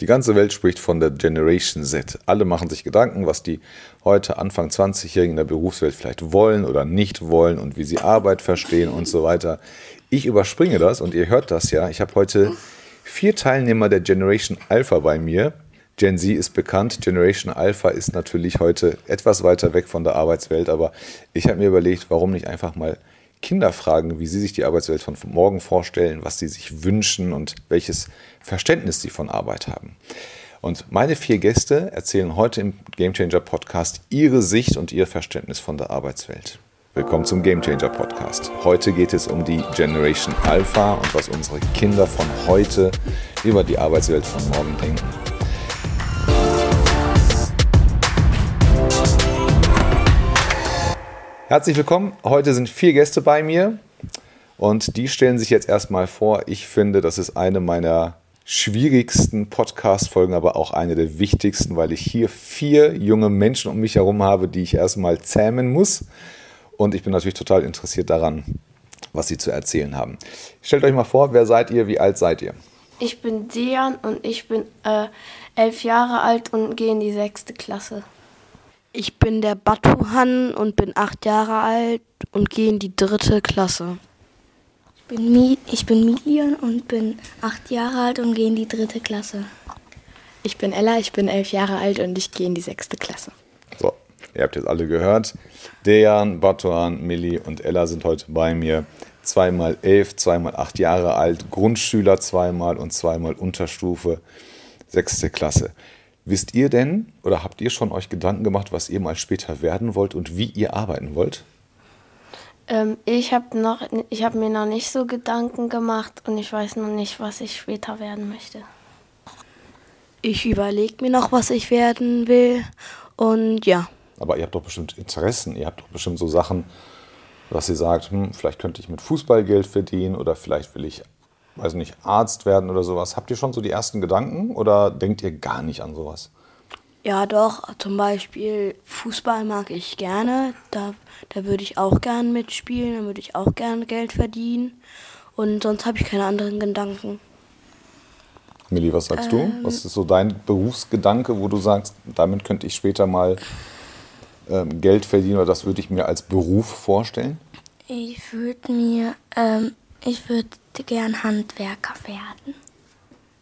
Die ganze Welt spricht von der Generation Z. Alle machen sich Gedanken, was die heute Anfang 20-Jährigen in der Berufswelt vielleicht wollen oder nicht wollen und wie sie Arbeit verstehen und so weiter. Ich überspringe das und ihr hört das ja. Ich habe heute vier Teilnehmer der Generation Alpha bei mir. Gen Z ist bekannt, Generation Alpha ist natürlich heute etwas weiter weg von der Arbeitswelt, aber ich habe mir überlegt, warum nicht einfach mal Kinder fragen, wie sie sich die Arbeitswelt von morgen vorstellen, was sie sich wünschen und welches Verständnis sie von Arbeit haben. Und meine vier Gäste erzählen heute im Gamechanger Podcast ihre Sicht und ihr Verständnis von der Arbeitswelt. Willkommen zum Gamechanger Podcast. Heute geht es um die Generation Alpha und was unsere Kinder von heute über die Arbeitswelt von morgen denken. Herzlich willkommen. Heute sind vier Gäste bei mir und die stellen sich jetzt erstmal vor. Ich finde, das ist eine meiner schwierigsten Podcast-Folgen, aber auch eine der wichtigsten, weil ich hier vier junge Menschen um mich herum habe, die ich erstmal zähmen muss. Und ich bin natürlich total interessiert daran, was sie zu erzählen haben. Stellt euch mal vor, wer seid ihr, wie alt seid ihr? Ich bin Dejan und ich bin äh, elf Jahre alt und gehe in die sechste Klasse. Ich bin der Batuhan und bin acht Jahre alt und gehe in die dritte Klasse. Ich bin, Mi ich bin Milian und bin acht Jahre alt und gehe in die dritte Klasse. Ich bin Ella, ich bin elf Jahre alt und ich gehe in die sechste Klasse. So, ihr habt jetzt alle gehört. Dejan, Batuhan, Milli und Ella sind heute bei mir. Zweimal elf, zweimal acht Jahre alt, Grundschüler zweimal und zweimal Unterstufe, sechste Klasse. Wisst ihr denn oder habt ihr schon euch Gedanken gemacht, was ihr mal später werden wollt und wie ihr arbeiten wollt? Ähm, ich habe hab mir noch nicht so Gedanken gemacht und ich weiß noch nicht, was ich später werden möchte. Ich überlege mir noch, was ich werden will und ja. Aber ihr habt doch bestimmt Interessen, ihr habt doch bestimmt so Sachen, dass ihr sagt, hm, vielleicht könnte ich mit Fußball Geld verdienen oder vielleicht will ich weiß nicht, Arzt werden oder sowas. Habt ihr schon so die ersten Gedanken oder denkt ihr gar nicht an sowas? Ja, doch. Zum Beispiel Fußball mag ich gerne. Da, da würde ich auch gerne mitspielen. Da würde ich auch gerne Geld verdienen. Und sonst habe ich keine anderen Gedanken. Milli, was sagst ähm, du? Was ist so dein Berufsgedanke, wo du sagst, damit könnte ich später mal ähm, Geld verdienen oder das würde ich mir als Beruf vorstellen? Ich würde mir ähm, ich würde gern Handwerker werden.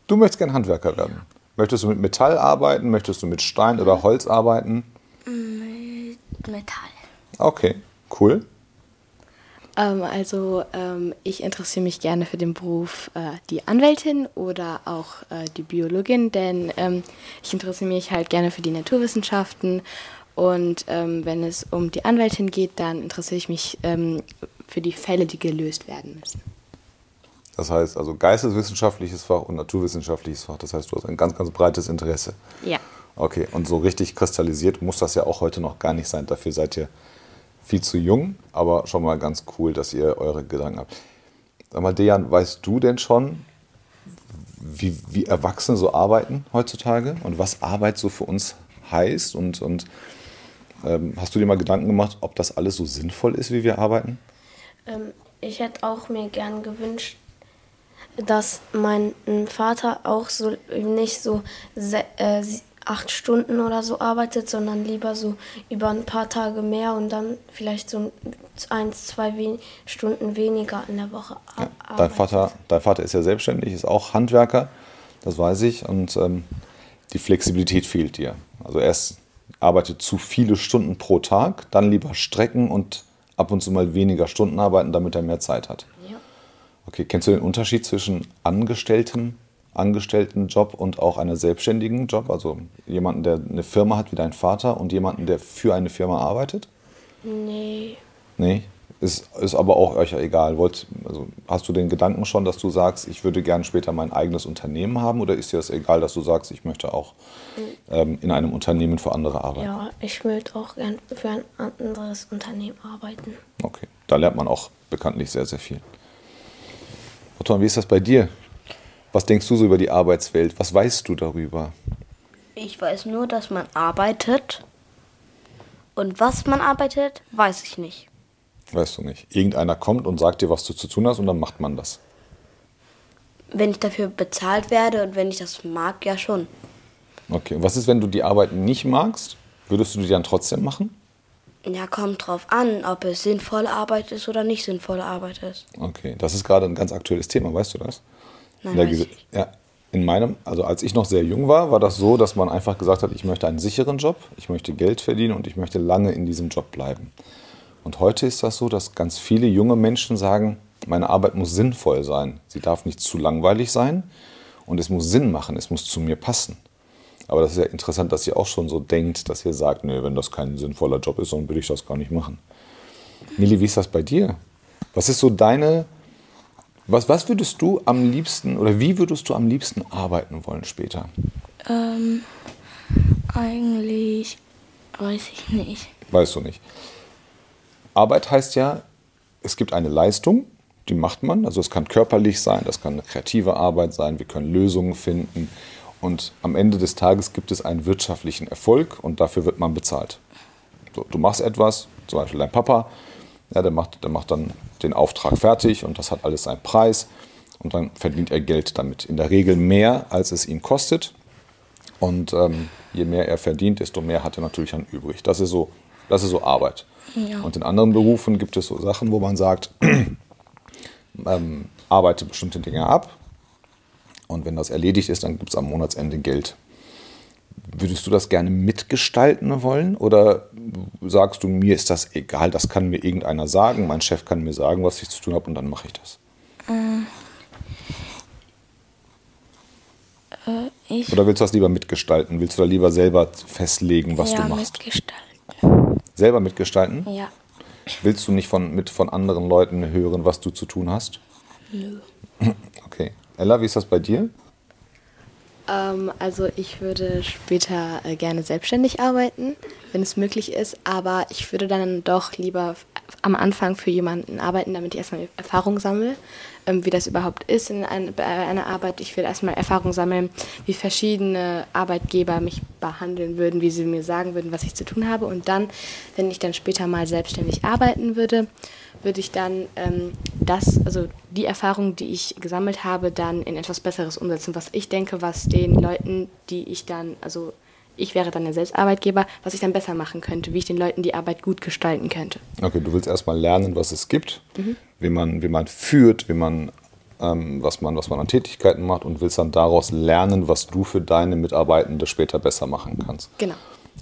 Du möchtest gern Handwerker werden? Möchtest du mit Metall arbeiten? Möchtest du mit Stein oder Holz arbeiten? Mit Metall. Okay, cool. Ähm, also ähm, ich interessiere mich gerne für den Beruf äh, die Anwältin oder auch äh, die Biologin, denn ähm, ich interessiere mich halt gerne für die Naturwissenschaften und ähm, wenn es um die Anwältin geht, dann interessiere ich mich ähm, für die Fälle, die gelöst werden müssen. Das heißt also geisteswissenschaftliches Fach und naturwissenschaftliches Fach. Das heißt, du hast ein ganz, ganz breites Interesse. Ja. Okay, und so richtig kristallisiert muss das ja auch heute noch gar nicht sein. Dafür seid ihr viel zu jung, aber schon mal ganz cool, dass ihr eure Gedanken habt. Sag mal, Dejan, weißt du denn schon, wie, wie Erwachsene so arbeiten heutzutage und was Arbeit so für uns heißt? Und, und hast du dir mal Gedanken gemacht, ob das alles so sinnvoll ist, wie wir arbeiten? Ähm, ich hätte auch mir gern gewünscht, dass mein Vater auch so nicht so äh, acht Stunden oder so arbeitet, sondern lieber so über ein paar Tage mehr und dann vielleicht so eins, zwei we Stunden weniger in der Woche arbeitet. Ja, dein, Vater, dein Vater ist ja selbstständig, ist auch Handwerker, das weiß ich, und ähm, die Flexibilität fehlt dir. Also er arbeitet zu viele Stunden pro Tag, dann lieber strecken und ab und zu mal weniger Stunden arbeiten, damit er mehr Zeit hat. Ja. Okay, kennst du den Unterschied zwischen Angestellten, Angestelltenjob und auch einer selbstständigen Job? Also jemanden, der eine Firma hat wie dein Vater und jemanden, der für eine Firma arbeitet? Nee. Nee? Ist, ist aber auch euch ja egal. Wollt, also hast du den Gedanken schon, dass du sagst, ich würde gerne später mein eigenes Unternehmen haben oder ist dir das egal, dass du sagst, ich möchte auch ähm, in einem Unternehmen für andere arbeiten? Ja, ich würde auch gerne für ein anderes Unternehmen arbeiten. Okay, da lernt man auch bekanntlich sehr, sehr viel. Otto, wie ist das bei dir? Was denkst du so über die Arbeitswelt? Was weißt du darüber? Ich weiß nur, dass man arbeitet. Und was man arbeitet, weiß ich nicht. Weißt du nicht. Irgendeiner kommt und sagt dir, was du zu tun hast und dann macht man das. wenn ich dafür bezahlt werde und wenn ich das mag, ja schon. Okay, und was ist, wenn du die Arbeit nicht magst? Würdest du die dann trotzdem machen? Ja, kommt drauf an, ob es sinnvolle Arbeit ist oder nicht sinnvolle Arbeit ist. Okay, das ist gerade ein ganz aktuelles Thema, weißt du das? Nein, in, weiß ich ja, in meinem, also als ich noch sehr jung war, war das so, dass man einfach gesagt hat, ich möchte einen sicheren Job, ich möchte Geld verdienen und ich möchte lange in diesem Job bleiben. Und heute ist das so, dass ganz viele junge Menschen sagen, meine Arbeit muss sinnvoll sein. Sie darf nicht zu langweilig sein und es muss Sinn machen, es muss zu mir passen. Aber das ist ja interessant, dass ihr auch schon so denkt, dass ihr sagt, nee, wenn das kein sinnvoller Job ist, dann will ich das gar nicht machen. Mili, wie ist das bei dir? Was ist so deine, was, was würdest du am liebsten oder wie würdest du am liebsten arbeiten wollen später? Ähm, eigentlich weiß ich nicht. Weißt du nicht. Arbeit heißt ja, es gibt eine Leistung, die macht man. Also es kann körperlich sein, das kann eine kreative Arbeit sein, wir können Lösungen finden. Und am Ende des Tages gibt es einen wirtschaftlichen Erfolg und dafür wird man bezahlt. So, du machst etwas, zum Beispiel dein Papa, ja, der, macht, der macht dann den Auftrag fertig und das hat alles seinen Preis und dann verdient er Geld damit. In der Regel mehr, als es ihm kostet. Und ähm, je mehr er verdient, desto mehr hat er natürlich dann übrig. Das ist so, das ist so Arbeit. Und in anderen Berufen gibt es so Sachen, wo man sagt, ähm, arbeite bestimmte Dinge ab und wenn das erledigt ist, dann gibt es am Monatsende Geld. Würdest du das gerne mitgestalten wollen oder sagst du, mir ist das egal, das kann mir irgendeiner sagen, mein Chef kann mir sagen, was ich zu tun habe und dann mache ich das? Äh, ich Oder willst du das lieber mitgestalten? Willst du da lieber selber festlegen, was ja, du machst? mitgestalten. Selber mitgestalten? Ja. Willst du nicht von, mit von anderen Leuten hören, was du zu tun hast? Nö. Okay. Ella, wie ist das bei dir? Ähm, also ich würde später äh, gerne selbstständig arbeiten, wenn es möglich ist, aber ich würde dann doch lieber am Anfang für jemanden arbeiten, damit ich erstmal Erfahrung sammle, ähm, wie das überhaupt ist in ein, bei einer Arbeit. Ich will erstmal Erfahrung sammeln, wie verschiedene Arbeitgeber mich behandeln würden, wie sie mir sagen würden, was ich zu tun habe. Und dann, wenn ich dann später mal selbstständig arbeiten würde, würde ich dann ähm, das, also die Erfahrung, die ich gesammelt habe, dann in etwas Besseres umsetzen, was ich denke, was den Leuten, die ich dann, also ich wäre dann der Selbstarbeitgeber, was ich dann besser machen könnte, wie ich den Leuten die Arbeit gut gestalten könnte. Okay, du willst erstmal lernen, was es gibt, wie, man, wie man führt, wie man, ähm, was, man, was man an Tätigkeiten macht und willst dann daraus lernen, was du für deine Mitarbeitende später besser machen kannst. Genau.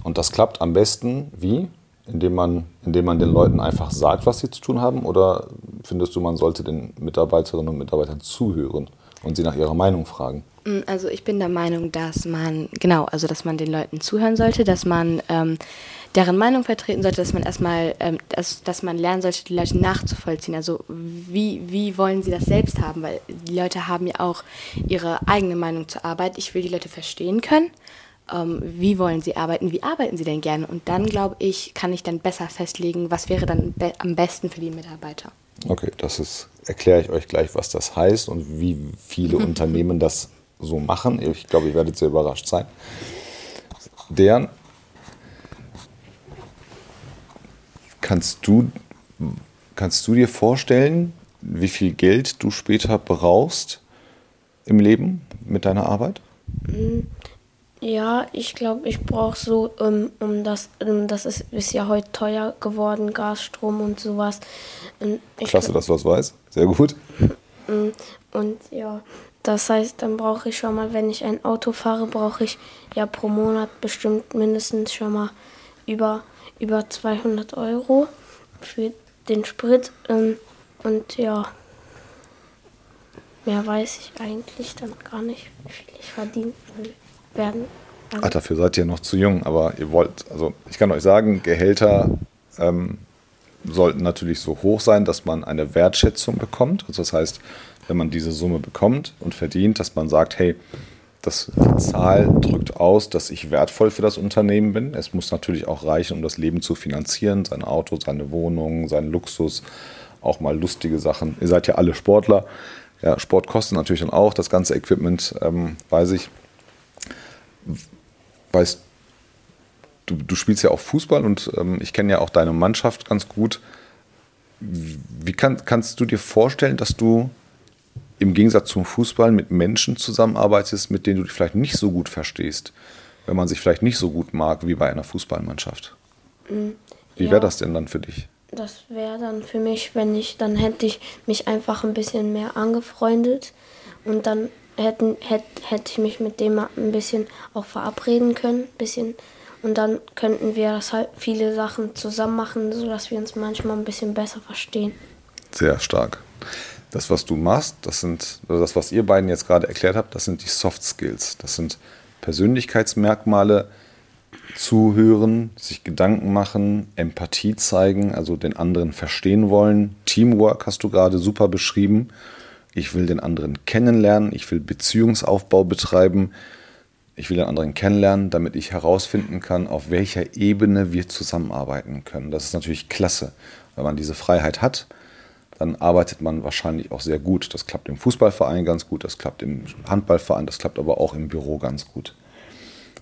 Und das klappt am besten wie? Indem man, indem man den Leuten einfach sagt, was sie zu tun haben? Oder findest du, man sollte den Mitarbeiterinnen und Mitarbeitern zuhören und sie nach ihrer Meinung fragen? Mm, Also ich bin der Meinung, dass man, genau, also dass man den Leuten zuhören sollte, dass man ähm, deren Meinung vertreten sollte, dass man erstmal, ähm, dass, dass man lernen sollte, die Leute nachzuvollziehen. Also wie, wie wollen sie das selbst haben? Weil die Leute haben ja auch ihre eigene Meinung zur Arbeit. Ich will die Leute verstehen können. Ähm, wie wollen sie arbeiten? Wie arbeiten sie denn gerne? Und dann, glaube ich, kann ich dann besser festlegen, was wäre dann be am besten für die Mitarbeiter. Okay, das ist, erkläre ich euch gleich, was das heißt und wie viele Unternehmen das so machen. Ich glaube, ihr werdet sehr überrascht sein. Deren, kannst du, kannst du dir vorstellen, wie viel Geld du später brauchst im Leben mit deiner Arbeit? Ja, ich glaube, ich brauche so, ähm, um das, ähm, das ist, ist ja heute teuer geworden, Gas, Strom und sowas. Ähm, ich Klasse, dass du das weißt. Sehr gut. Mm, Und ja, das heißt, dann brauche ich schon mal, wenn ich ein Auto fahre, brauche ich ja pro Monat bestimmt mindestens schon mal über, über 200 Euro für den Sprit. ähm, Und ja, mehr weiß ich eigentlich dann gar nicht, wie viel ich verdienen werden. Also, Ach, dafür seid ihr noch zu jung, aber ihr wollt, also ich kann euch sagen, Gehälter ähm, sollten natürlich so hoch sein, dass man eine Wertschätzung bekommt. Also das heißt, wenn man diese Summe bekommt und verdient, dass man sagt, hey, das, die Zahl drückt aus, dass ich wertvoll für das Unternehmen bin. Es muss natürlich auch reichen, um das Leben zu finanzieren, sein Auto, seine Wohnung, seinen Luxus, auch mal lustige Sachen. Ihr seid ja alle Sportler. Ja, Sport kostet natürlich dann auch das ganze Equipment, ähm, weiß ich weißt du, du spielst ja auch Fußball und ähm, ich kenne ja auch deine Mannschaft ganz gut. Wie kann, kannst du dir vorstellen, dass du im Gegensatz zum Fußball mit Menschen zusammenarbeitest, mit denen du dich vielleicht nicht so gut verstehst, wenn man sich vielleicht nicht so gut mag wie bei einer Fußballmannschaft. Mm, Wie ja. wäre das denn dann für dich? Das wäre dann für mich, wenn ich, dann hätte ich mich einfach ein bisschen mehr angefreundet und dann hätten, hätte, hätte ich mich mit dem ein bisschen auch verabreden können, bisschen. Und dann könnten wir das halt viele Sachen zusammen machen, sodass wir uns manchmal ein bisschen besser verstehen. Sehr stark. Das, was du machst, das sind, das, was ihr beiden jetzt gerade erklärt habt, das sind die Soft Skills. Das sind Persönlichkeitsmerkmale, zuhören, sich Gedanken machen, Empathie zeigen, also den anderen verstehen wollen. Teamwork hast du gerade super beschrieben. Ich will den anderen kennenlernen, ich will Beziehungsaufbau betreiben, ich will den anderen kennenlernen, damit ich herausfinden kann, auf welcher Ebene wir zusammenarbeiten können. Das ist natürlich klasse. Wenn man diese Freiheit hat, dann arbeitet man wahrscheinlich auch sehr gut. Das klappt im Fußballverein ganz gut, das klappt im Handballverein, das klappt aber auch im Büro ganz gut.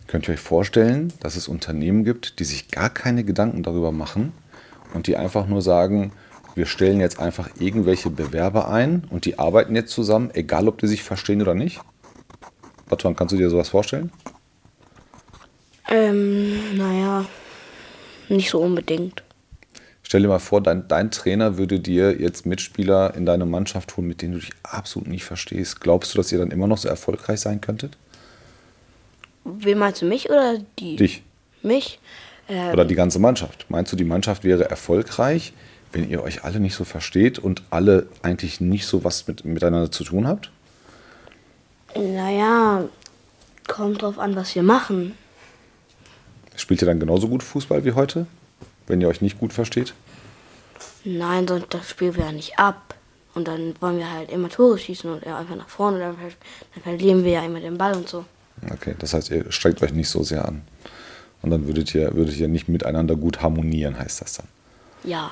Könnt ihr euch vorstellen, dass es Unternehmen gibt, die sich gar keine Gedanken darüber machen und die einfach nur sagen, wir stellen jetzt einfach irgendwelche Bewerber ein und die arbeiten jetzt zusammen, egal ob die sich verstehen oder nicht? Batuan, kannst du dir sowas vorstellen? Ähm, naja, nicht so unbedingt. Stell dir mal vor, dein, dein Trainer würde dir jetzt Mitspieler in deine Mannschaft holen, mit denen du dich absolut nicht verstehst. Glaubst du, dass ihr dann immer noch so erfolgreich sein könntet? Wen meinst du, mich oder die? Dich Mich? Ähm, oder die ganze Mannschaft? Meinst du, die Mannschaft wäre erfolgreich, wenn ihr euch alle nicht so versteht und alle eigentlich nicht so was mit, miteinander zu tun habt? naja, kommt drauf an, was wir machen. Spielt ihr dann genauso gut Fußball wie heute, wenn ihr euch nicht gut versteht? Nein, sonst das spielen wir ja nicht ab. Und dann wollen wir halt immer Tore schießen und einfach nach vorne. Dann, dann verlieren wir ja immer den Ball und so. Okay, das heißt, ihr strengt euch nicht so sehr an. Und dann würdet ihr, würdet ihr nicht miteinander gut harmonieren, heißt das dann. Ja.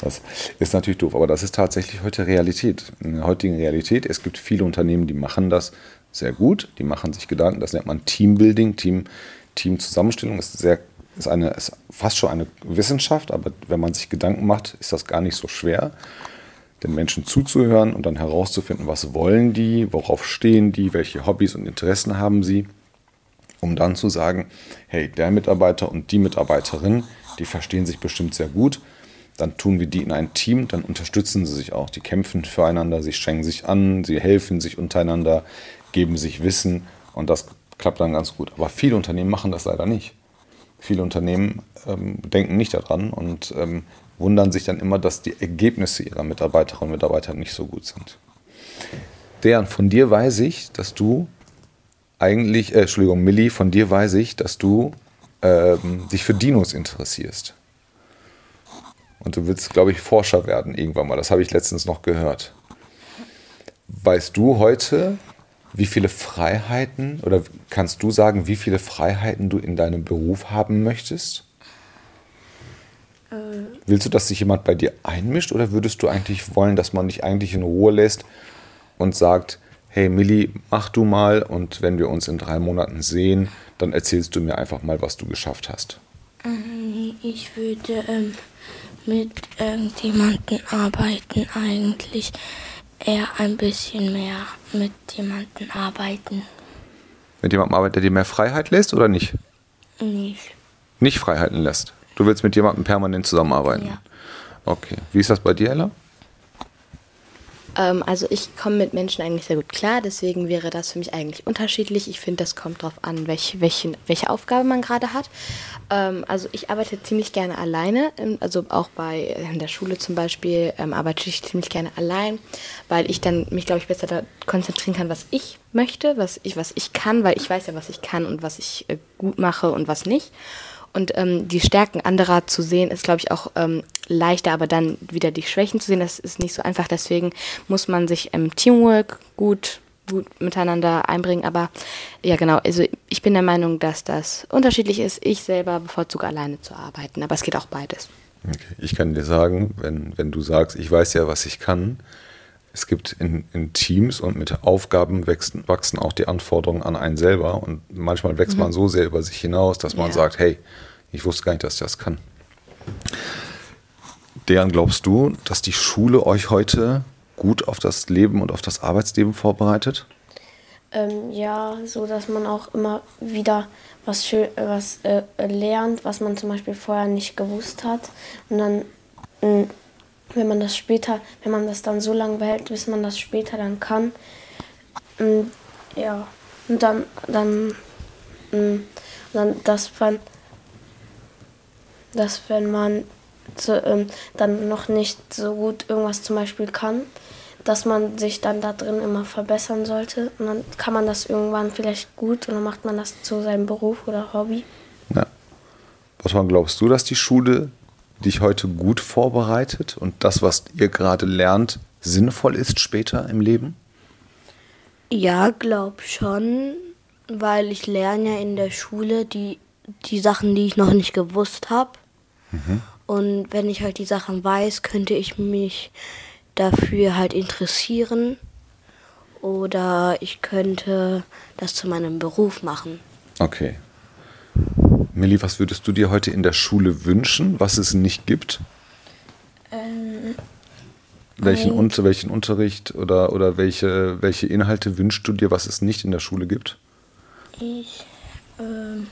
Das ist natürlich doof, aber das ist tatsächlich heute Realität. In der heutigen Realität, es gibt viele Unternehmen, die machen das sehr gut, die machen sich Gedanken, das nennt man Teambuilding, Team, Teamzusammenstellung ist sehr ist eine ist fast schon eine Wissenschaft, aber wenn man sich Gedanken macht, ist das gar nicht so schwer, den Menschen zuzuhören und dann herauszufinden, was wollen die, worauf stehen die, welche Hobbys und Interessen haben sie, um dann zu sagen, hey, der Mitarbeiter und die Mitarbeiterin, die verstehen sich bestimmt sehr gut, dann tun wir die in ein Team, dann unterstützen sie sich auch. Die kämpfen füreinander, sie strengen sich an, sie helfen sich untereinander, geben sich Wissen und das klappt dann ganz gut. Aber viele Unternehmen machen das leider nicht. Viele Unternehmen ähm, denken nicht daran und ähm, wundern sich dann immer, dass die Ergebnisse ihrer Mitarbeiterinnen und Mitarbeiter nicht so gut sind. Dejan, von dir weiß ich, dass du eigentlich, äh, Entschuldigung, Milli, von dir weiß ich, dass du ähm, dich für Dinos interessierst. Und du willst, glaube ich, Forscher werden irgendwann mal. Das habe ich letztens noch gehört. Weißt du heute, wie viele Freiheiten oder kannst du sagen, wie viele Freiheiten du in deinem Beruf haben möchtest? Willst du, dass sich jemand bei dir einmischt oder würdest du eigentlich wollen, dass man dich eigentlich in Ruhe lässt und sagt, hey Milli, mach du mal und wenn wir uns in drei Monaten sehen, dann erzählst du mir einfach mal, was du geschafft hast. Ich würde ähm, mit irgendjemandem arbeiten eigentlich. Eher ein bisschen mehr mit jemandem arbeiten. Mit jemandem arbeitet, der dir mehr Freiheit lässt oder nicht? Nicht. Nicht Freiheiten lässt. Du willst mit jemandem permanent zusammenarbeiten. Ja. Okay. Wie ist das bei dir, Ella? Ähm, also ich komme mit Menschen eigentlich sehr gut klar, deswegen wäre das für mich eigentlich unterschiedlich. Ich finde, das kommt darauf an, welche, welche, welche Aufgabe man gerade hat. Ähm, also ich arbeite ziemlich gerne alleine, ähm, also auch bei in der Schule zum Beispiel ähm, arbeite ich ziemlich gerne allein, weil ich dann mich, glaube ich, besser da konzentrieren kann, was ich möchte, was ich, was ich kann, weil ich weiß ja, was ich kann und was ich äh, gut mache und was nicht. Und ähm, die Stärken anderer zu sehen, ist, glaube ich, auch ähm, leichter, aber dann wieder die Schwächen zu sehen, das ist nicht so einfach. Deswegen muss man sich im Teamwork gut, gut miteinander einbringen. Aber ja, genau, also ich bin der Meinung, dass das unterschiedlich ist. Ich selber bevorzuge alleine zu arbeiten, aber es geht auch beides. Okay. Ich kann dir sagen, wenn, wenn du sagst, ich weiß ja, was ich kann, es gibt in, in Teams und mit Aufgaben wachsen, wachsen auch die Anforderungen an einen selber. Und manchmal wächst man so sehr über sich hinaus, dass man Ja. sagt, hey, ich wusste gar nicht, dass ich das kann. Deren glaubst du, dass die Schule euch heute gut auf das Leben und auf das Arbeitsleben vorbereitet? Ähm, ja, so dass man auch immer wieder was, schön, was äh, lernt, was man zum Beispiel vorher nicht gewusst hat. Und dann, mm, wenn man das später, wenn man das dann so lange behält, bis man das später dann kann, mh, mm, ja, und dann, dann, mh, mm, dann, dass man, dass wenn man zu, ähm, dann noch nicht so gut irgendwas zum Beispiel kann, dass man sich dann da drin immer verbessern sollte. Und dann kann man das irgendwann vielleicht gut und dann macht man das zu seinem Beruf oder Hobby. Ja. Was glaubst du, dass die Schule dich heute gut vorbereitet und das, was ihr gerade lernt, sinnvoll ist später im Leben? Ja, glaub schon, weil ich lerne ja in der Schule die, die Sachen, die ich noch nicht gewusst habe. Mhm. Und wenn ich halt die Sachen weiß, könnte ich mich dafür halt interessieren oder ich könnte das zu meinem Beruf machen. Okay. Millie, was würdest du dir heute in der Schule wünschen, was es nicht gibt? Ähm, welchen, unter, welchen Unterricht oder, oder welche, welche Inhalte wünschst du dir, was es nicht in der Schule gibt? Ich ähm,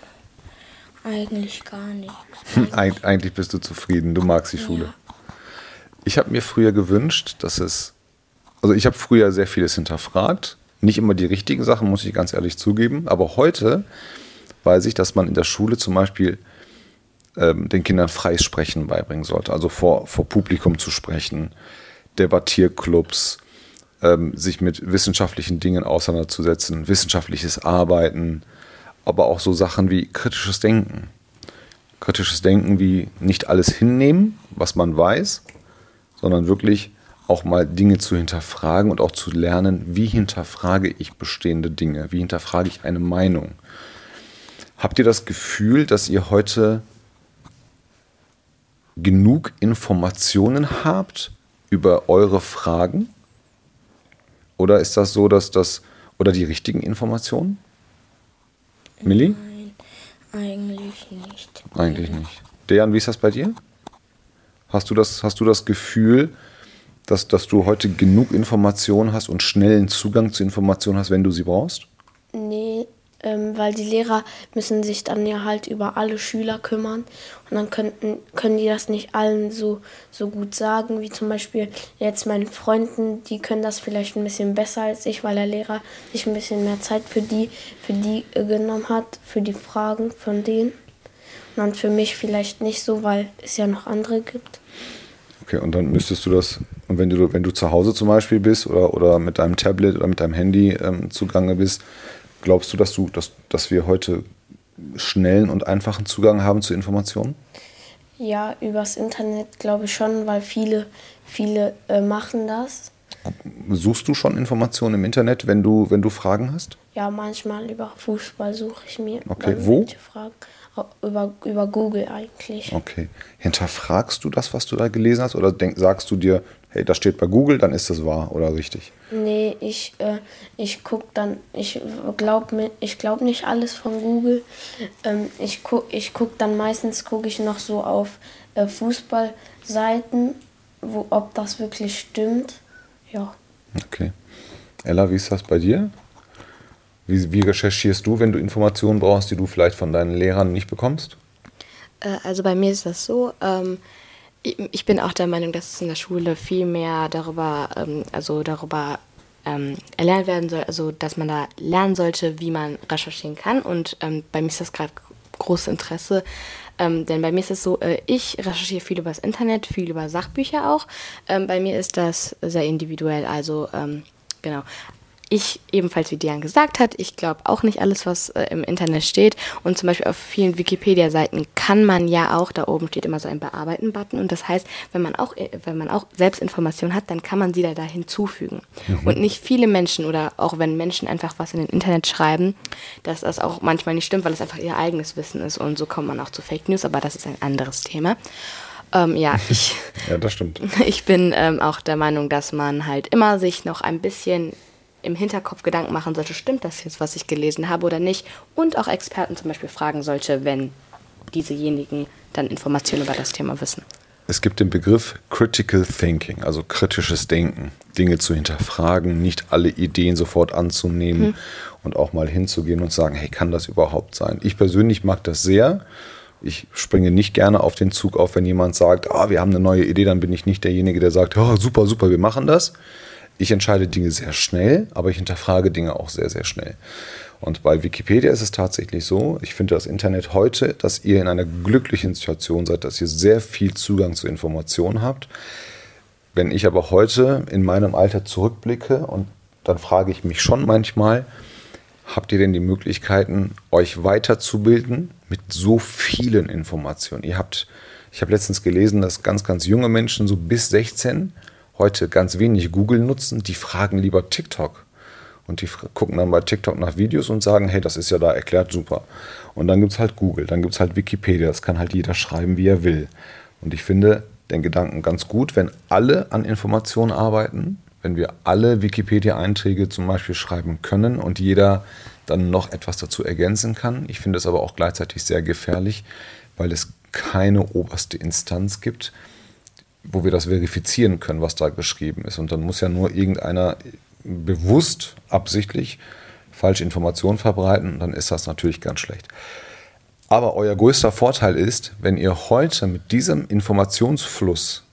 eigentlich gar nichts. Eig eigentlich bist du zufrieden, du magst die Schule. Ja. Ich habe mir früher gewünscht, dass es, also ich habe früher sehr vieles hinterfragt, nicht immer die richtigen Sachen, muss ich ganz ehrlich zugeben, aber heute weiß ich, dass man in der Schule zum Beispiel ähm, den Kindern freies Sprechen beibringen sollte, also vor, vor Publikum zu sprechen, Debattierclubs, ähm, sich mit wissenschaftlichen Dingen auseinanderzusetzen, wissenschaftliches Arbeiten, aber auch so Sachen wie kritisches Denken. Kritisches Denken wie nicht alles hinnehmen, was man weiß, sondern wirklich auch mal Dinge zu hinterfragen und auch zu lernen, wie hinterfrage ich bestehende Dinge, wie hinterfrage ich eine Meinung. Habt ihr das Gefühl, dass ihr heute genug Informationen habt über eure Fragen? Oder ist das so, dass das, oder die richtigen Informationen? Millie? Nein, eigentlich nicht. Eigentlich nicht. Dejan, wie ist das bei dir? Hast du das, hast du das Gefühl, dass, dass du heute genug Informationen hast und schnellen Zugang zu Informationen hast, wenn du sie brauchst? Nee, ähm, weil die Lehrer müssen sich dann ja halt über alle Schüler kümmern und dann könnten, können die das nicht allen so, so gut sagen, wie zum Beispiel jetzt meinen Freunden, die können das vielleicht ein bisschen besser als ich, weil der Lehrer sich ein bisschen mehr Zeit für die, für die äh, genommen hat, für die Fragen von denen. Und dann für mich vielleicht nicht so, weil es ja noch andere gibt. Okay, und dann müsstest du das, und wenn du, wenn du zu Hause zum Beispiel bist oder, oder mit deinem Tablet oder mit deinem Handy ähm, zugange bist, glaubst du, dass du, dass, dass wir heute schnellen und einfachen Zugang haben zu Informationen? Ja, übers Internet glaube ich schon, weil viele, viele äh, machen das. Suchst du schon Informationen im Internet, wenn du, wenn du Fragen hast? Ja, manchmal über Fußball suche ich mir. Okay, wo? Fragen. Über, über Google eigentlich. Okay. Hinterfragst du das, was du da gelesen hast? Oder denk, sagst du dir, hey, das steht bei Google, dann ist das wahr oder richtig? Nee, ich, äh, ich gucke dann, ich glaube ich glaub nicht alles von Google. Ähm, ich gucke ich guck dann meistens, gucke ich noch so auf äh, Fußballseiten, wo, ob das wirklich stimmt. Ja. Okay. Ella, wie ist das bei dir? Wie, wie recherchierst du, wenn du Informationen brauchst, die du vielleicht von deinen Lehrern nicht bekommst? Äh, also bei mir ist das so, ähm, ich bin auch der Meinung, dass es in der Schule viel mehr darüber, ähm, also darüber ähm, erlernt werden soll, also dass man da lernen sollte, wie man recherchieren kann. Und ähm, bei mir ist das gerade großes Interesse, ähm, denn bei mir ist es so, äh, ich recherchiere viel über das Internet, viel über Sachbücher auch. Ähm, bei mir ist das sehr individuell, also ähm, genau ich ebenfalls, wie Diane gesagt hat, ich glaube auch nicht alles, was äh, im Internet steht. Und zum Beispiel auf vielen Wikipedia-Seiten kann man ja auch, da oben steht immer so ein Bearbeiten-Button. Und das heißt, wenn man auch, äh, wenn man auch Selbstinformationen hat, dann kann man sie da, da hinzufügen. Mhm. Und nicht viele Menschen oder auch wenn Menschen einfach was in den Internet schreiben, dass das auch manchmal nicht stimmt, weil es einfach ihr eigenes Wissen ist. Und so kommt man auch zu Fake News, aber das ist ein anderes Thema. Ähm, ja, ich. ja, das stimmt. Ich bin ähm, auch der Meinung, dass man halt immer sich noch ein bisschen im Hinterkopf Gedanken machen sollte, stimmt das jetzt, was ich gelesen habe oder nicht? Und auch Experten zum Beispiel fragen sollte, wenn diesejenigen dann Informationen über das Thema wissen. Es gibt den Begriff Critical Thinking, also kritisches Denken, Dinge zu hinterfragen, nicht alle Ideen sofort anzunehmen hm. und auch mal hinzugehen und sagen, hey, kann das überhaupt sein? Ich persönlich mag das sehr. Ich springe nicht gerne auf den Zug auf, wenn jemand sagt, ah, wir haben eine neue Idee, dann bin ich nicht derjenige, der sagt, oh, super, super, wir machen das. Ich entscheide Dinge sehr schnell, aber ich hinterfrage Dinge auch sehr, sehr schnell. Und bei Wikipedia ist es tatsächlich so, ich finde das Internet heute, dass ihr in einer glücklichen Situation seid, dass ihr sehr viel Zugang zu Informationen habt. Wenn ich aber heute in meinem Alter zurückblicke und dann frage ich mich schon manchmal, habt ihr denn die Möglichkeiten, euch weiterzubilden mit so vielen Informationen? Ihr habt, ich habe letztens gelesen, dass ganz, ganz junge Menschen, so bis 16, heute ganz wenig Google nutzen, die fragen lieber TikTok und die gucken dann bei TikTok nach Videos und sagen, hey, das ist ja da erklärt, super. Und dann gibt es halt Google, dann gibt es halt Wikipedia, das kann halt jeder schreiben, wie er will. Und ich finde den Gedanken ganz gut, wenn alle an Informationen arbeiten, wenn wir alle Wikipedia-Einträge zum Beispiel schreiben können und jeder dann noch etwas dazu ergänzen kann. Ich finde es aber auch gleichzeitig sehr gefährlich, weil es keine oberste Instanz gibt, wo wir das verifizieren können, was da geschrieben ist. Und dann muss ja nur irgendeiner bewusst, absichtlich falsche Informationen verbreiten, dann ist das natürlich ganz schlecht. Aber euer größter Vorteil ist, wenn ihr heute mit diesem Informationsfluss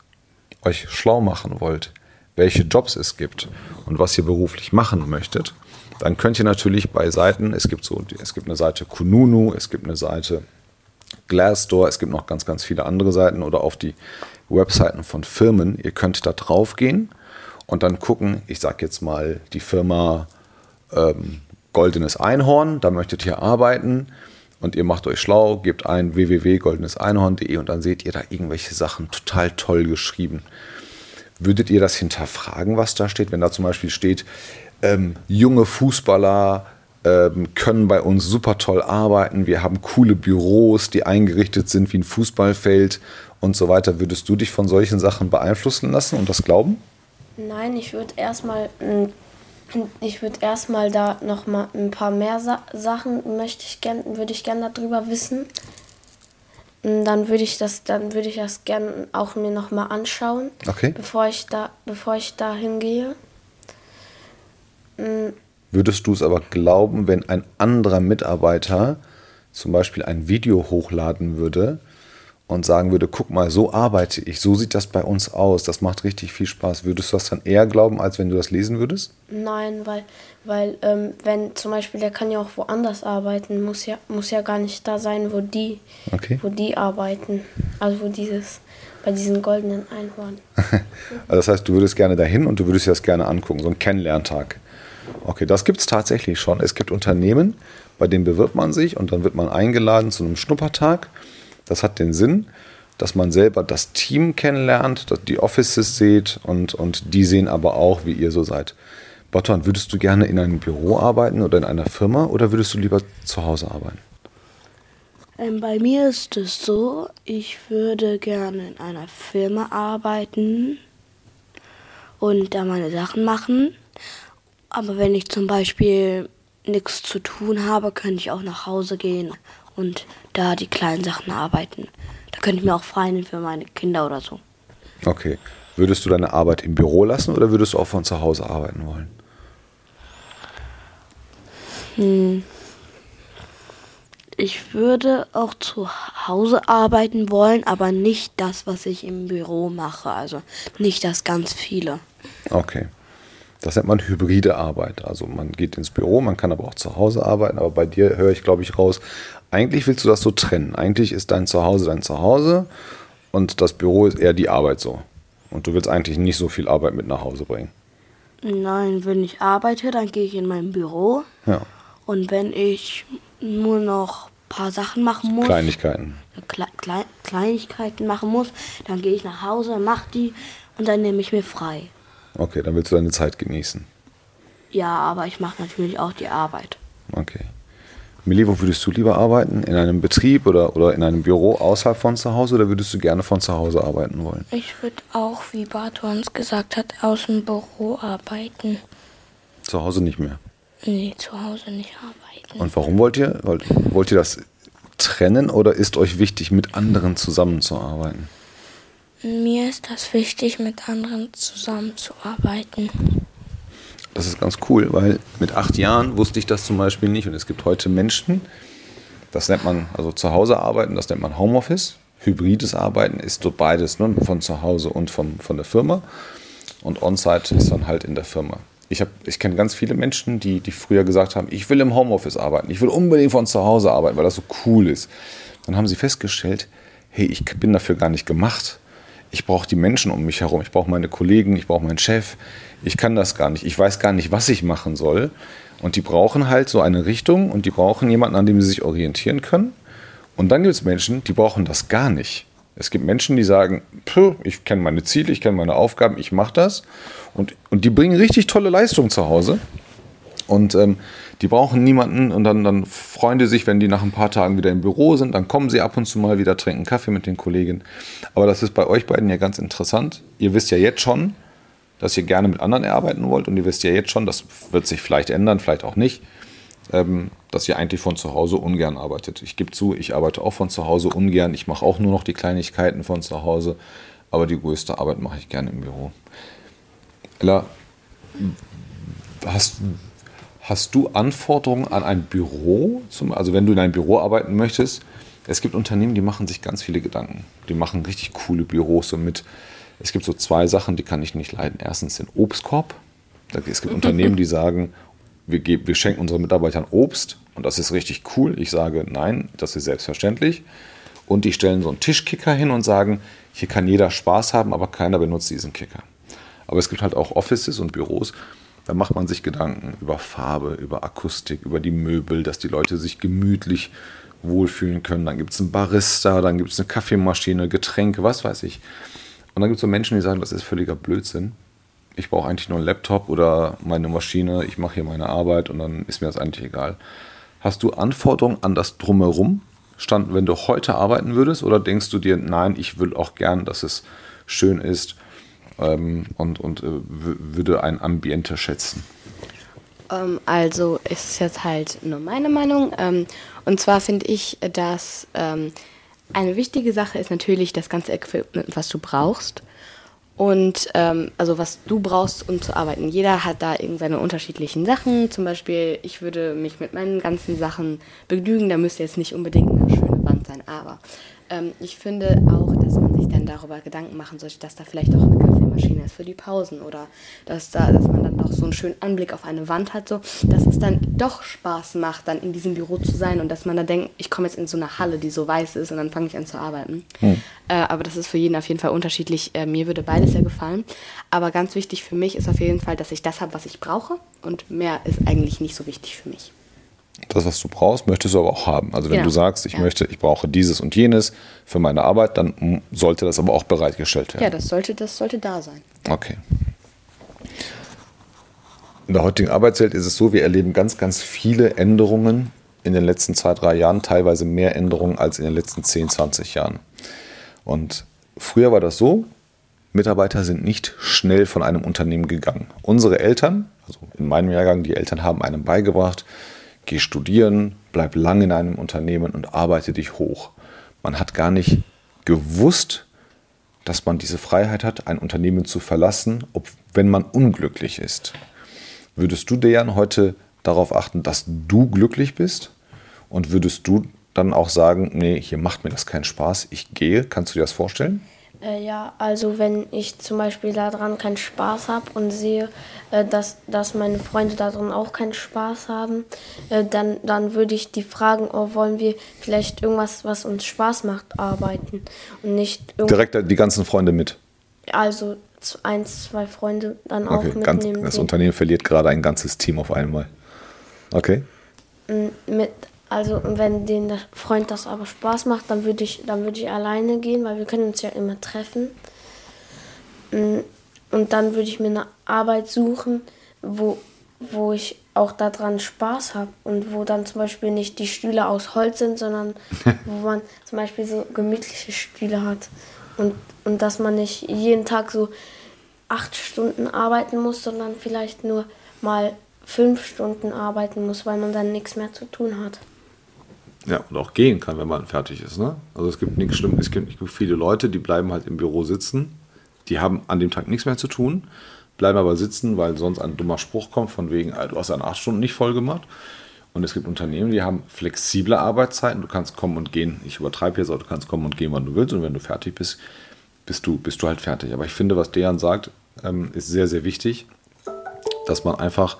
euch schlau machen wollt, welche Jobs es gibt und was ihr beruflich machen möchtet, dann könnt ihr natürlich bei Seiten, es gibt so, es gibt eine Seite Kununu, es gibt eine Seite Glassdoor, es gibt noch ganz, ganz viele andere Seiten oder auf die Webseiten von Firmen. Ihr könnt da drauf gehen und dann gucken, ich sage jetzt mal die Firma ähm, Goldenes Einhorn, da möchtet ihr arbeiten und ihr macht euch schlau, gebt ein www.goldeneseinhorn.de und dann seht ihr da irgendwelche Sachen total toll geschrieben. Würdet ihr das hinterfragen, was da steht? Wenn da zum Beispiel steht, ähm, junge Fußballer können bei uns super toll arbeiten, wir haben coole Büros, die eingerichtet sind wie ein Fußballfeld und so weiter. Würdest du dich von solchen Sachen beeinflussen lassen und das glauben? Nein, ich würde erstmal ich würde erstmal da noch mal ein paar mehr Sa Sachen möchte ich gern, würde ich gerne darüber wissen. Dann würde ich das dann würde ich das gerne auch mir noch mal anschauen, okay. bevor ich da bevor ich da hingehe. Würdest du es aber glauben, wenn ein anderer Mitarbeiter zum Beispiel ein Video hochladen würde, und sagen würde, guck mal, so arbeite ich, so sieht das bei uns aus, das macht richtig viel Spaß, würdest du das dann eher glauben, als wenn du das lesen würdest? Nein, weil, weil ähm, wenn zum Beispiel, der kann ja auch woanders arbeiten, muss ja, muss ja gar nicht da sein, wo die, okay. wo die arbeiten. Also wo dieses, bei diesem goldenen Einhorn. also das heißt, du würdest gerne dahin und du würdest dir das gerne angucken, so ein Kennenlerntag. Okay, das gibt es tatsächlich schon. Es gibt Unternehmen, bei denen bewirbt man sich und dann wird man eingeladen zu einem Schnuppertag das hat den Sinn, dass man selber das Team kennenlernt, die Offices sieht und, und die sehen aber auch, wie ihr so seid. Botton, würdest du gerne in einem Büro arbeiten oder in einer Firma oder würdest du lieber zu Hause arbeiten? Ähm, bei mir ist es so, ich würde gerne in einer Firma arbeiten und da meine Sachen machen. Aber wenn ich zum Beispiel nichts zu tun habe, könnte ich auch nach Hause gehen und da die kleinen Sachen arbeiten. Da könnte ich mir auch frei nehmen für meine Kinder oder so. Okay. Würdest du deine Arbeit im Büro lassen oder würdest du auch von zu Hause arbeiten wollen? Hm. Ich würde auch zu Hause arbeiten wollen, aber nicht das, was ich im Büro mache. Also nicht das ganz viele. Okay. Das nennt man hybride Arbeit. Also man geht ins Büro, man kann aber auch zu Hause arbeiten. Aber bei dir höre ich, glaube ich, raus, eigentlich willst du das so trennen. Eigentlich ist dein Zuhause dein Zuhause und das Büro ist eher die Arbeit so. Und du willst eigentlich nicht so viel Arbeit mit nach Hause bringen. Nein, wenn ich arbeite, dann gehe ich in mein Büro. Ja. Und wenn ich nur noch ein paar Sachen machen muss. Kleinigkeiten. Kle Kle Kleinigkeiten machen muss, dann gehe ich nach Hause, mache die und dann nehme ich mir frei. Okay, dann willst du deine Zeit genießen. Ja, aber ich mache natürlich auch die Arbeit. Okay. Millie, wo würdest du lieber arbeiten? In einem Betrieb oder, oder in einem Büro außerhalb von zu Hause oder würdest du gerne von zu Hause arbeiten wollen? Ich würde auch, wie Barto uns gesagt hat, aus dem Büro arbeiten. Zu Hause nicht mehr? Nee, zu Hause nicht arbeiten. Und warum wollt ihr? Wollt, wollt ihr das trennen oder ist euch wichtig, mit anderen zusammenzuarbeiten? Mir ist das wichtig, mit anderen zusammenzuarbeiten. Das ist ganz cool, weil mit acht Jahren wusste ich das zum Beispiel nicht. Und es gibt heute Menschen, das nennt man also zu Hause arbeiten, das nennt man Homeoffice. Hybrides Arbeiten ist so beides, ne, von zu Hause und vom, von der Firma. Und On-Site ist dann halt in der Firma. Ich, ich kenne ganz viele Menschen, die, die früher gesagt haben, ich will im Homeoffice arbeiten, ich will unbedingt von zu Hause arbeiten, weil das so cool ist. Dann haben sie festgestellt, hey, ich bin dafür gar nicht gemacht. Ich brauche die Menschen um mich herum, ich brauche meine Kollegen, ich brauche meinen Chef. Ich kann das gar nicht, ich weiß gar nicht, was ich machen soll. Und die brauchen halt so eine Richtung und die brauchen jemanden, an dem sie sich orientieren können. Und dann gibt es Menschen, die brauchen das gar nicht. Es gibt Menschen, die sagen, ich kenne meine Ziele, ich kenne meine Aufgaben, ich mache das. Und, und die bringen richtig tolle Leistungen zu Hause. Und ähm, die brauchen niemanden und dann, dann freuen die sich, wenn die nach ein paar Tagen wieder im Büro sind. Dann kommen sie ab und zu mal wieder, trinken Kaffee mit den Kollegen. Aber das ist bei euch beiden ja ganz interessant. Ihr wisst ja jetzt schon, dass ihr gerne mit anderen arbeiten wollt und ihr wisst ja jetzt schon, das wird sich vielleicht ändern, vielleicht auch nicht, ähm, dass ihr eigentlich von zu Hause ungern arbeitet. Ich gebe zu, ich arbeite auch von zu Hause ungern. Ich mache auch nur noch die Kleinigkeiten von zu Hause, aber die größte Arbeit mache ich gerne im Büro. Ella, hast, hast du Anforderungen an ein Büro? Zum, also wenn du in einem Büro arbeiten möchtest, es gibt Unternehmen, die machen sich ganz viele Gedanken. Die machen richtig coole Büros so mit es gibt so zwei Sachen, die kann ich nicht leiden. Erstens den Obstkorb. Es gibt Unternehmen, die sagen, wir, wir schenken unseren Mitarbeitern Obst und das ist richtig cool. Ich sage, nein, das ist selbstverständlich. Und die stellen so einen Tischkicker hin und sagen, hier kann jeder Spaß haben, aber keiner benutzt diesen Kicker. Aber es gibt halt auch Offices und Büros, da macht man sich Gedanken über Farbe, über Akustik, über die Möbel, dass die Leute sich gemütlich wohlfühlen können. Dann gibt es einen Barista, dann gibt es eine Kaffeemaschine, Getränke, was weiß ich. Und dann gibt es so Menschen, die sagen, das ist völliger Blödsinn. Ich brauche eigentlich nur einen Laptop oder meine Maschine, ich mache hier meine Arbeit und dann ist mir das eigentlich egal. Hast du Anforderungen an das Drumherum, stand, wenn du heute arbeiten würdest, oder denkst du dir, nein, ich will auch gern, dass es schön ist ähm, und, und äh, würde ein Ambiente schätzen? Ähm, also ist es jetzt halt nur meine Meinung. Ähm, und zwar finde ich, dass ähm, eine wichtige Sache ist natürlich das ganze Equipment, was du brauchst. Und ähm, also was du brauchst, um zu arbeiten. Jeder hat da irgendeine unterschiedlichen Sachen. Zum Beispiel, ich würde mich mit meinen ganzen Sachen begnügen. Da müsste jetzt nicht unbedingt eine schöne Wand sein. Aber ähm, ich finde auch, dass man sich dann darüber Gedanken machen sollte, dass da vielleicht auch eine Kaffeemaschine ist für die Pausen oder dass, da, dass man dann doch so einen schönen Anblick auf eine Wand hat, so dass es dann doch Spaß macht, dann in diesem Büro zu sein und dass man dann denkt, ich komme jetzt in so eine Halle, die so weiß ist und dann fange ich an zu arbeiten. Hm. Äh, aber das ist für jeden auf jeden Fall unterschiedlich. Äh, mir würde beides sehr gefallen. Aber ganz wichtig für mich ist auf jeden Fall, dass ich das habe, was ich brauche und mehr ist eigentlich nicht so wichtig für mich das, was du brauchst, möchtest du aber auch haben. Also wenn ja. du sagst, ich ja. möchte, ich brauche dieses und jenes für meine Arbeit, dann sollte das aber auch bereitgestellt werden. Ja, das sollte, das sollte da sein. Okay. In der heutigen Arbeitswelt ist es so, wir erleben ganz, ganz viele Änderungen in den letzten zwei, drei Jahren, teilweise mehr Änderungen als in den letzten 10, 20 Jahren. Und früher war das so, Mitarbeiter sind nicht schnell von einem Unternehmen gegangen. Unsere Eltern, also in meinem Jahrgang, die Eltern haben einem beigebracht, geh studieren, bleib lang in einem Unternehmen und arbeite dich hoch. Man hat gar nicht gewusst, dass man diese Freiheit hat, ein Unternehmen zu verlassen, ob, wenn man unglücklich ist. Würdest du, Dejan, heute darauf achten, dass du glücklich bist? Und würdest du dann auch sagen, nee, hier macht mir das keinen Spaß, ich gehe? Kannst du dir das vorstellen? Äh, ja, also wenn ich zum Beispiel daran keinen Spaß habe und sehe, äh, dass, dass meine Freunde daran auch keinen Spaß haben, äh, dann, dann würde ich die fragen, oh, wollen wir vielleicht irgendwas, was uns Spaß macht, arbeiten und nicht Direkt die ganzen Freunde mit? Also eins, zwei Freunde dann auch okay, mitnehmen. Ganz, das Unternehmen verliert gerade ein ganzes Team auf einmal. Okay. Mit also wenn den Freund das aber Spaß macht, dann würde ich, dann würde ich alleine gehen, weil wir können uns ja immer treffen. Mm, und dann würde ich mir eine Arbeit suchen, wo, wo ich auch daran Spaß habe und wo dann zum Beispiel nicht die Stühle aus Holz sind, sondern wo man zum Beispiel so gemütliche Stühle hat. Und, und dass man nicht jeden Tag so acht Stunden arbeiten muss, sondern vielleicht nur mal fünf Stunden arbeiten muss, weil man dann nichts mehr zu tun hat. Ja, und auch gehen kann, wenn man fertig ist. Ne? Also es gibt nichts Schlimmes. Es gibt viele Leute, die bleiben halt im Büro sitzen. Die haben an dem Tag nichts mehr zu tun, bleiben aber sitzen, weil sonst ein dummer Spruch kommt von wegen, du hast deine acht Stunden nicht voll gemacht. Und es gibt Unternehmen, die haben flexible Arbeitszeiten. Du kannst kommen und gehen. Ich übertreibe jetzt, aber du kannst kommen und gehen, wann du willst. Und wenn du fertig bist, bist du, bist du halt fertig. Aber ich finde, was Dejan sagt, ähm, ist sehr, sehr wichtig, dass man einfach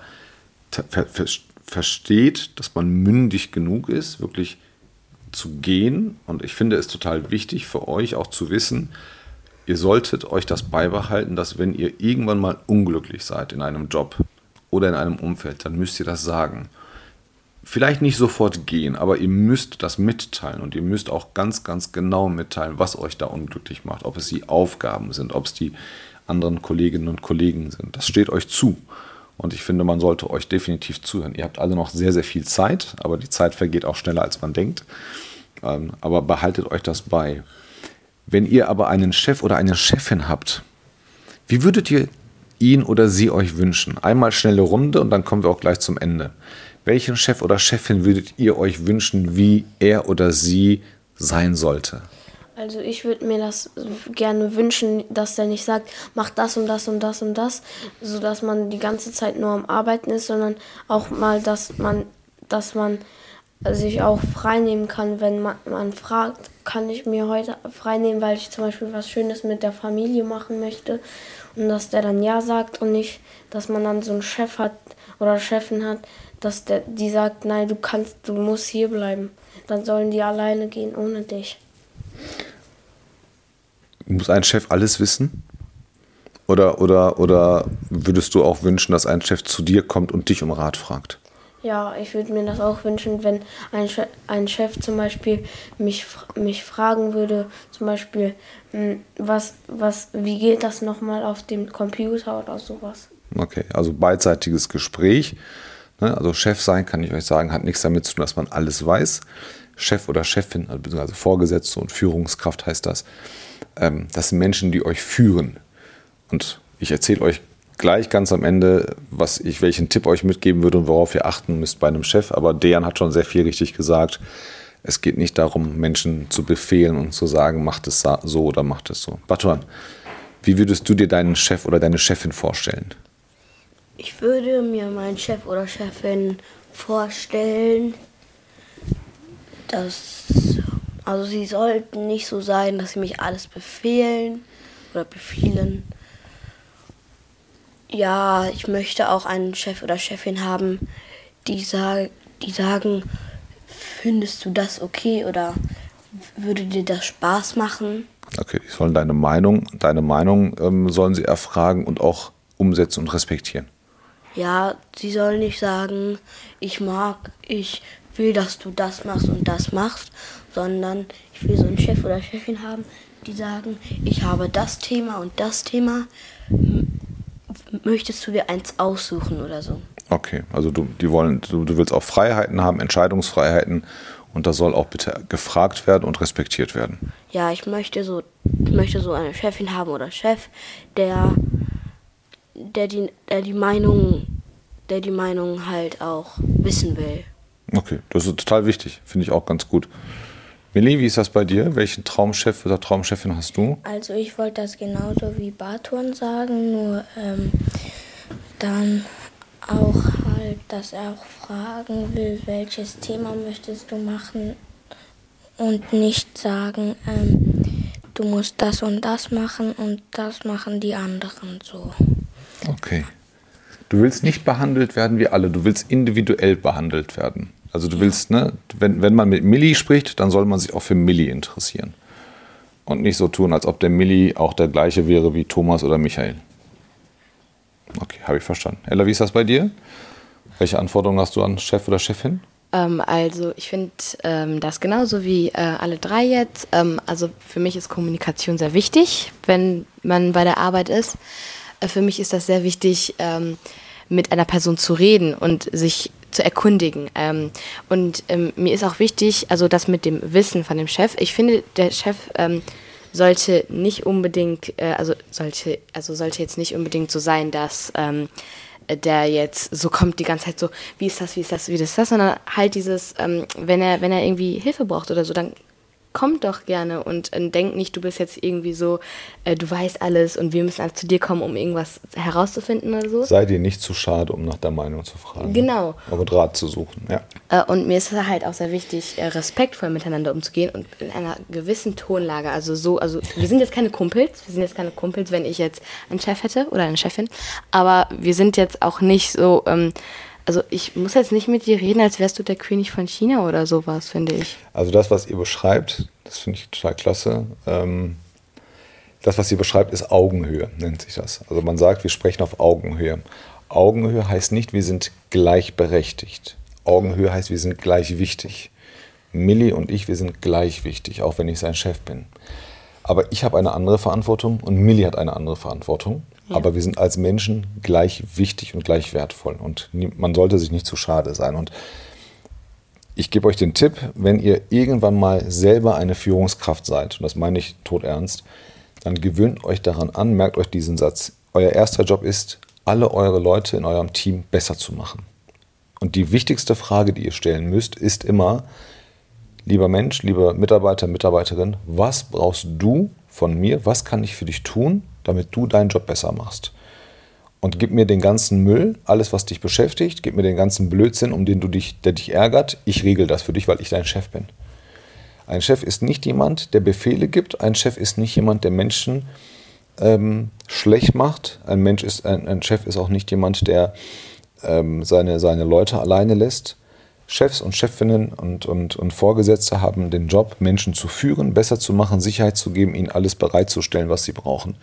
versteht, dass man mündig genug ist, wirklich zu gehen. Und ich finde es total wichtig für euch auch zu wissen, ihr solltet euch das beibehalten, dass wenn ihr irgendwann mal unglücklich seid in einem Job oder in einem Umfeld, dann müsst ihr das sagen vielleicht nicht sofort gehen, aber ihr müsst das mitteilen und ihr müsst auch ganz, ganz genau mitteilen, was euch da unglücklich macht. Ob es die Aufgaben sind, ob es die anderen Kolleginnen und Kollegen sind. Das steht euch zu. Und ich finde, man sollte euch definitiv zuhören. Ihr habt alle noch sehr, sehr viel Zeit, aber die Zeit vergeht auch schneller, als man denkt. Ähm, aber behaltet euch das bei. Wenn ihr aber einen Chef oder eine Chefin habt, wie würdet ihr ihn oder sie euch wünschen? Einmal schnelle Runde und dann kommen wir auch gleich zum Ende. Welchen Chef oder Chefin würdet ihr euch wünschen, wie er oder sie sein sollte? Also ich würde mir das gerne wünschen, dass der nicht sagt, mach das und das und das und das, sodass man die ganze Zeit nur am Arbeiten ist, sondern auch mal, dass man, dass man sich auch freinehmen kann, wenn man, man fragt, kann ich mir heute freinehmen, weil ich zum Beispiel was Schönes mit der Familie machen möchte und dass der dann ja sagt und nicht, dass man dann so einen Chef hat oder Chefin hat, dass der, die sagt, nein, du kannst, du musst hier bleiben. Dann sollen die alleine gehen ohne dich. Muss ein Chef alles wissen? Oder, oder, oder würdest du auch wünschen, dass ein Chef zu dir kommt und dich um Rat fragt? Ja, ich würde mir das auch wünschen, wenn ein, Chef, ein Chef zum Beispiel mich, mich fragen würde, zum Beispiel, hm, was, was, wie geht das nochmal auf dem Computer oder sowas. Okay, also beidseitiges Gespräch Ne? Also Chef sein, kann ich euch sagen, hat nichts damit zu tun, dass man alles weiß. Chef oder Chefin, also beziehungsweise Vorgesetzte und Führungskraft heißt das. Ähm, das sind Menschen, die euch führen. Und ich erzähle euch gleich ganz am Ende, was ich, welchen Tipp euch mitgeben würde und worauf ihr achten müsst bei einem Chef. Aber Dejan hat schon sehr viel richtig gesagt. Es geht nicht darum, Menschen zu befehlen und zu sagen, macht es so oder macht es so. Batuan, wie würdest du dir deinen Chef oder deine Chefin vorstellen? Ich würde mir meinen Chef oder Chefin vorstellen, dass also sie sollten nicht so sein, dass sie mich alles befehlen oder befielen. Ja, ich möchte auch einen Chef oder Chefin haben, die, sag, die sagen, findest du das okay oder würde dir das Spaß machen? Okay, die sollen deine Meinung, deine Meinung ähm, sollen sie erfragen und auch umsetzen und respektieren ja, sie soll nicht sagen, ich mag, ich will, dass du das machst und das machst, sondern ich will so einen Chef oder Chefin haben, die sagen, ich habe das Thema und das Thema, möchtest du dir eins aussuchen oder so. Okay, also du, die wollen, du, du willst auch Freiheiten haben, Entscheidungsfreiheiten und das soll auch bitte gefragt werden und respektiert werden. Ja, ich möchte so, ich möchte so eine Chefin haben oder Chef, der der die, der die Meinung, der die Meinung halt auch wissen will. Okay, das ist total wichtig, finde ich auch ganz gut. Millie, wie ist das bei dir? Welchen Traumchef oder Traumchefin hast du? Also ich wollte das genauso wie Barton sagen, nur ähm, dann auch halt, dass er auch fragen will, welches Thema möchtest du machen und nicht sagen, ähm, du musst das und das machen und das machen die anderen so. Okay. Du willst nicht behandelt werden wie alle, du willst individuell behandelt werden. Also du willst, ne, wenn, wenn man mit Millie spricht, dann soll man sich auch für Millie interessieren. Und nicht so tun, als ob der Millie auch der gleiche wäre wie Thomas oder Michael. Okay, habe ich verstanden. Ella, wie ist das bei dir? Welche Anforderungen hast du an Chef oder Chefin? Ähm, also ich finde ähm, das genauso wie äh, alle drei jetzt. Ähm, also für mich ist Kommunikation sehr wichtig, wenn man bei der Arbeit ist. Äh, für mich ist das sehr wichtig, ähm, mit einer Person zu reden und sich zu erkundigen. Ähm, und ähm, mir ist auch wichtig, also das mit dem Wissen von dem Chef. Ich finde, der Chef ähm, sollte nicht unbedingt, äh, also sollte, also sollte jetzt nicht unbedingt so sein, dass ähm, äh, der jetzt so kommt die ganze Zeit so, wie ist das, wie ist das, wie ist das, sondern halt dieses, ähm, wenn er, wenn er irgendwie Hilfe braucht oder so, dann kommt doch gerne und äh, denk nicht, du bist jetzt irgendwie so, äh, du weißt alles und wir müssen alle zu dir kommen, um irgendwas herauszufinden oder so. Sei dir nicht zu schade, um nach der Meinung zu fragen. Genau. Aber Rat zu suchen, ja. Äh, und mir ist es halt auch sehr wichtig, äh, respektvoll miteinander umzugehen und in einer gewissen Tonlage. Also so, also wir sind jetzt keine Kumpels, wir sind jetzt keine Kumpels, wenn ich jetzt einen Chef hätte oder eine Chefin, aber wir sind jetzt auch nicht so, ähm, also ich muss jetzt nicht mit dir reden, als wärst du der König von China oder sowas, finde ich. Also das, was ihr beschreibt, das finde ich total klasse. Ähm, das, was ihr beschreibt, ist Augenhöhe, nennt sich das. Also man sagt, wir sprechen auf Augenhöhe. Augenhöhe heißt nicht, wir sind gleichberechtigt. Augenhöhe heißt, wir sind gleich wichtig. Millie und ich, wir sind gleich wichtig, auch wenn ich sein Chef bin. Aber ich habe eine andere Verantwortung und Millie hat eine andere Verantwortung. Aber wir sind als Menschen gleich wichtig und gleich wertvoll. Und man sollte sich nicht zu schade sein. Und ich gebe euch den Tipp, wenn ihr irgendwann mal selber eine Führungskraft seid, und das meine ich todernst, dann gewöhnt euch daran an, merkt euch diesen Satz. Euer erster Job ist, alle eure Leute in eurem Team besser zu machen. Und die wichtigste Frage, die ihr stellen müsst, ist immer, lieber Mensch, lieber Mitarbeiter, Mitarbeiterin, was brauchst du von mir? Was kann ich für dich tun, damit du deinen Job besser machst? Und gib mir den ganzen Müll, alles, was dich beschäftigt, gib mir den ganzen Blödsinn, um den du dich, der dich ärgert. Ich regel das für dich, weil ich dein Chef bin. Ein Chef ist nicht jemand, der Befehle gibt. Ein Chef ist nicht jemand, der Menschen ähm, schlecht macht. Ein Mensch ist, ein, ein, Chef ist auch nicht jemand, der ähm, seine, seine Leute alleine lässt. Chefs und Chefinnen und, und, und Vorgesetzte haben den Job, Menschen zu führen, besser zu machen, Sicherheit zu geben, ihnen alles bereitzustellen, was sie brauchen.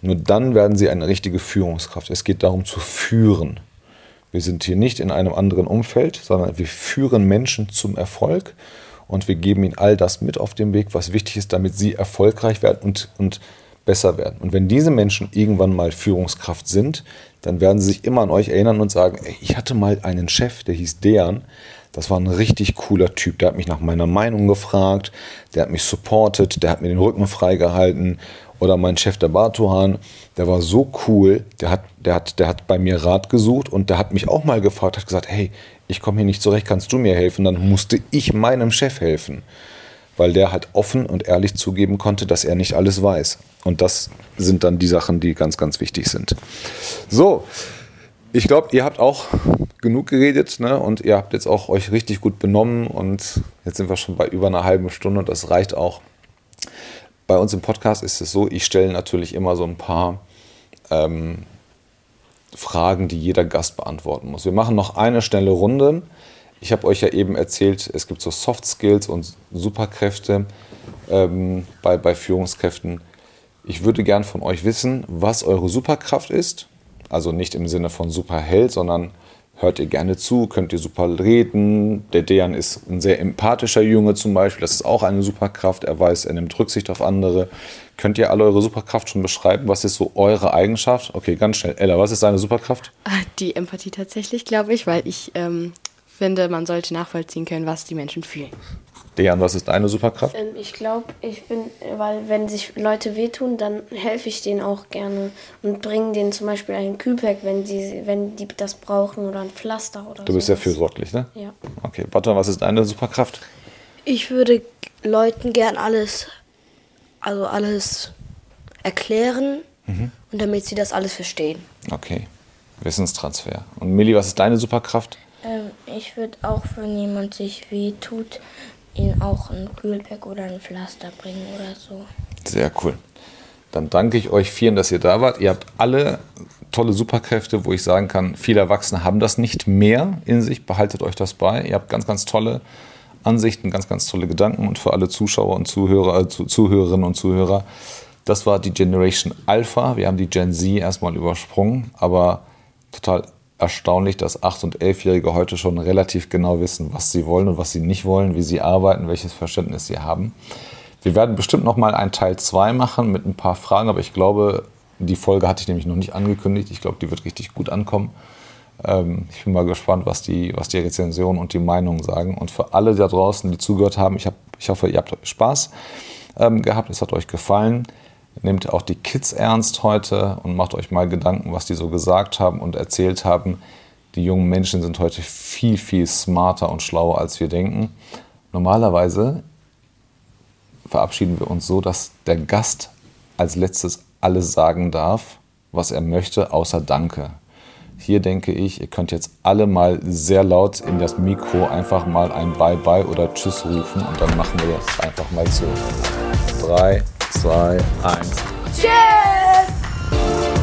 Nur dann werden sie eine richtige Führungskraft. Es geht darum zu führen. Wir sind hier nicht in einem anderen Umfeld, sondern wir führen Menschen zum Erfolg und wir geben ihnen all das mit auf dem Weg, was wichtig ist, damit sie erfolgreich werden und, und besser werden. Und wenn diese Menschen irgendwann mal Führungskraft sind, dann werden sie sich immer an euch erinnern und sagen, ey, ich hatte mal einen Chef, der hieß Dejan, das war ein richtig cooler Typ. Der hat mich nach meiner Meinung gefragt, der hat mich supportet, der hat mir den Rücken freigehalten. Oder mein Chef, der Bartuhan, der war so cool, der hat, der, hat, der hat bei mir Rat gesucht und der hat mich auch mal gefragt, hat gesagt, hey, ich komme hier nicht zurecht, kannst du mir helfen? Dann musste ich meinem Chef helfen, weil der halt offen und ehrlich zugeben konnte, dass er nicht alles weiß. Und das sind dann die Sachen, die ganz, ganz wichtig sind. So, ich glaube, ihr habt auch genug geredet ne? und ihr habt jetzt auch euch richtig gut benommen und jetzt sind wir schon bei über einer halben Stunde und das reicht auch. Bei uns im Podcast ist es so, ich stelle natürlich immer so ein paar ähm, Fragen, die jeder Gast beantworten muss. Wir machen noch eine schnelle Runde. Ich habe euch ja eben erzählt, es gibt so Soft Skills und Superkräfte ähm, bei, bei Führungskräften. Ich würde gern von euch wissen, was eure Superkraft ist also nicht im Sinne von Superheld, sondern hört ihr gerne zu, könnt ihr super reden. Der Dejan ist ein sehr empathischer Junge zum Beispiel, das ist auch eine Superkraft. Er weiß, er nimmt Rücksicht auf andere. Könnt ihr alle eure Superkraft schon beschreiben? Was ist so eure Eigenschaft? Okay, ganz schnell. Ella, was ist deine Superkraft? Ah, die Empathie tatsächlich, glaube ich, weil ich ähm, finde, man sollte nachvollziehen können, was die Menschen fühlen. Dejan, was ist deine Superkraft? Ähm, ich glaube, ich bin, weil wenn sich Leute wehtun, dann helfe ich denen auch gerne und bringe denen zum Beispiel ein Kühlpack, wenn die, wenn die das brauchen oder ein Pflaster oder so. Du bist sehr fürsorglich, ne? Ja. Okay, Warte, was ist deine Superkraft? Ich würde Leuten gern alles, also alles erklären mhm. und damit sie das alles verstehen. Okay, Wissenstransfer. Und Milli, was ist deine Superkraft? Ähm, ich würde auch, wenn jemand sich wehtut, ihnen auch ein Kühlpack oder ein Pflaster bringen oder so. Sehr cool. Dann danke ich euch vielen, dass ihr da wart. Ihr habt alle tolle Superkräfte, wo ich sagen kann, viele Erwachsene haben das nicht mehr in sich. Behaltet euch das bei. Ihr habt ganz, ganz tolle Ansichten, ganz, ganz tolle Gedanken. Und für alle Zuschauer und Zuhörer, äh, Zuhörerinnen und Zuhörer, das war die Generation Alpha. Wir haben die Gen Z erstmal übersprungen, aber total erstaunlich, dass 8- und 11-Jährige heute schon relativ genau wissen, was sie wollen und was sie nicht wollen, wie sie arbeiten, welches Verständnis sie haben. Wir werden bestimmt noch mal einen Teil 2 machen mit ein paar Fragen, aber ich glaube, die Folge hatte ich nämlich noch nicht angekündigt. Ich glaube, die wird richtig gut ankommen. Ähm, ich bin mal gespannt, was die, was die Rezensionen und die Meinungen sagen. Und für alle da draußen, die zugehört haben, ich, hab, ich hoffe, ihr habt Spaß ähm, gehabt, es hat euch gefallen. Nehmt auch die Kids ernst heute und macht euch mal Gedanken, was die so gesagt haben und erzählt haben. Die jungen Menschen sind heute viel, viel smarter und schlauer, als wir denken. Normalerweise verabschieden wir uns so, dass der Gast als letztes alles sagen darf, was er möchte, außer Danke. Hier denke ich, ihr könnt jetzt alle mal sehr laut in das Mikro einfach mal ein Bye-bye oder Tschüss rufen und dann machen wir das einfach mal so. 3, zwei, eins. Tschüss!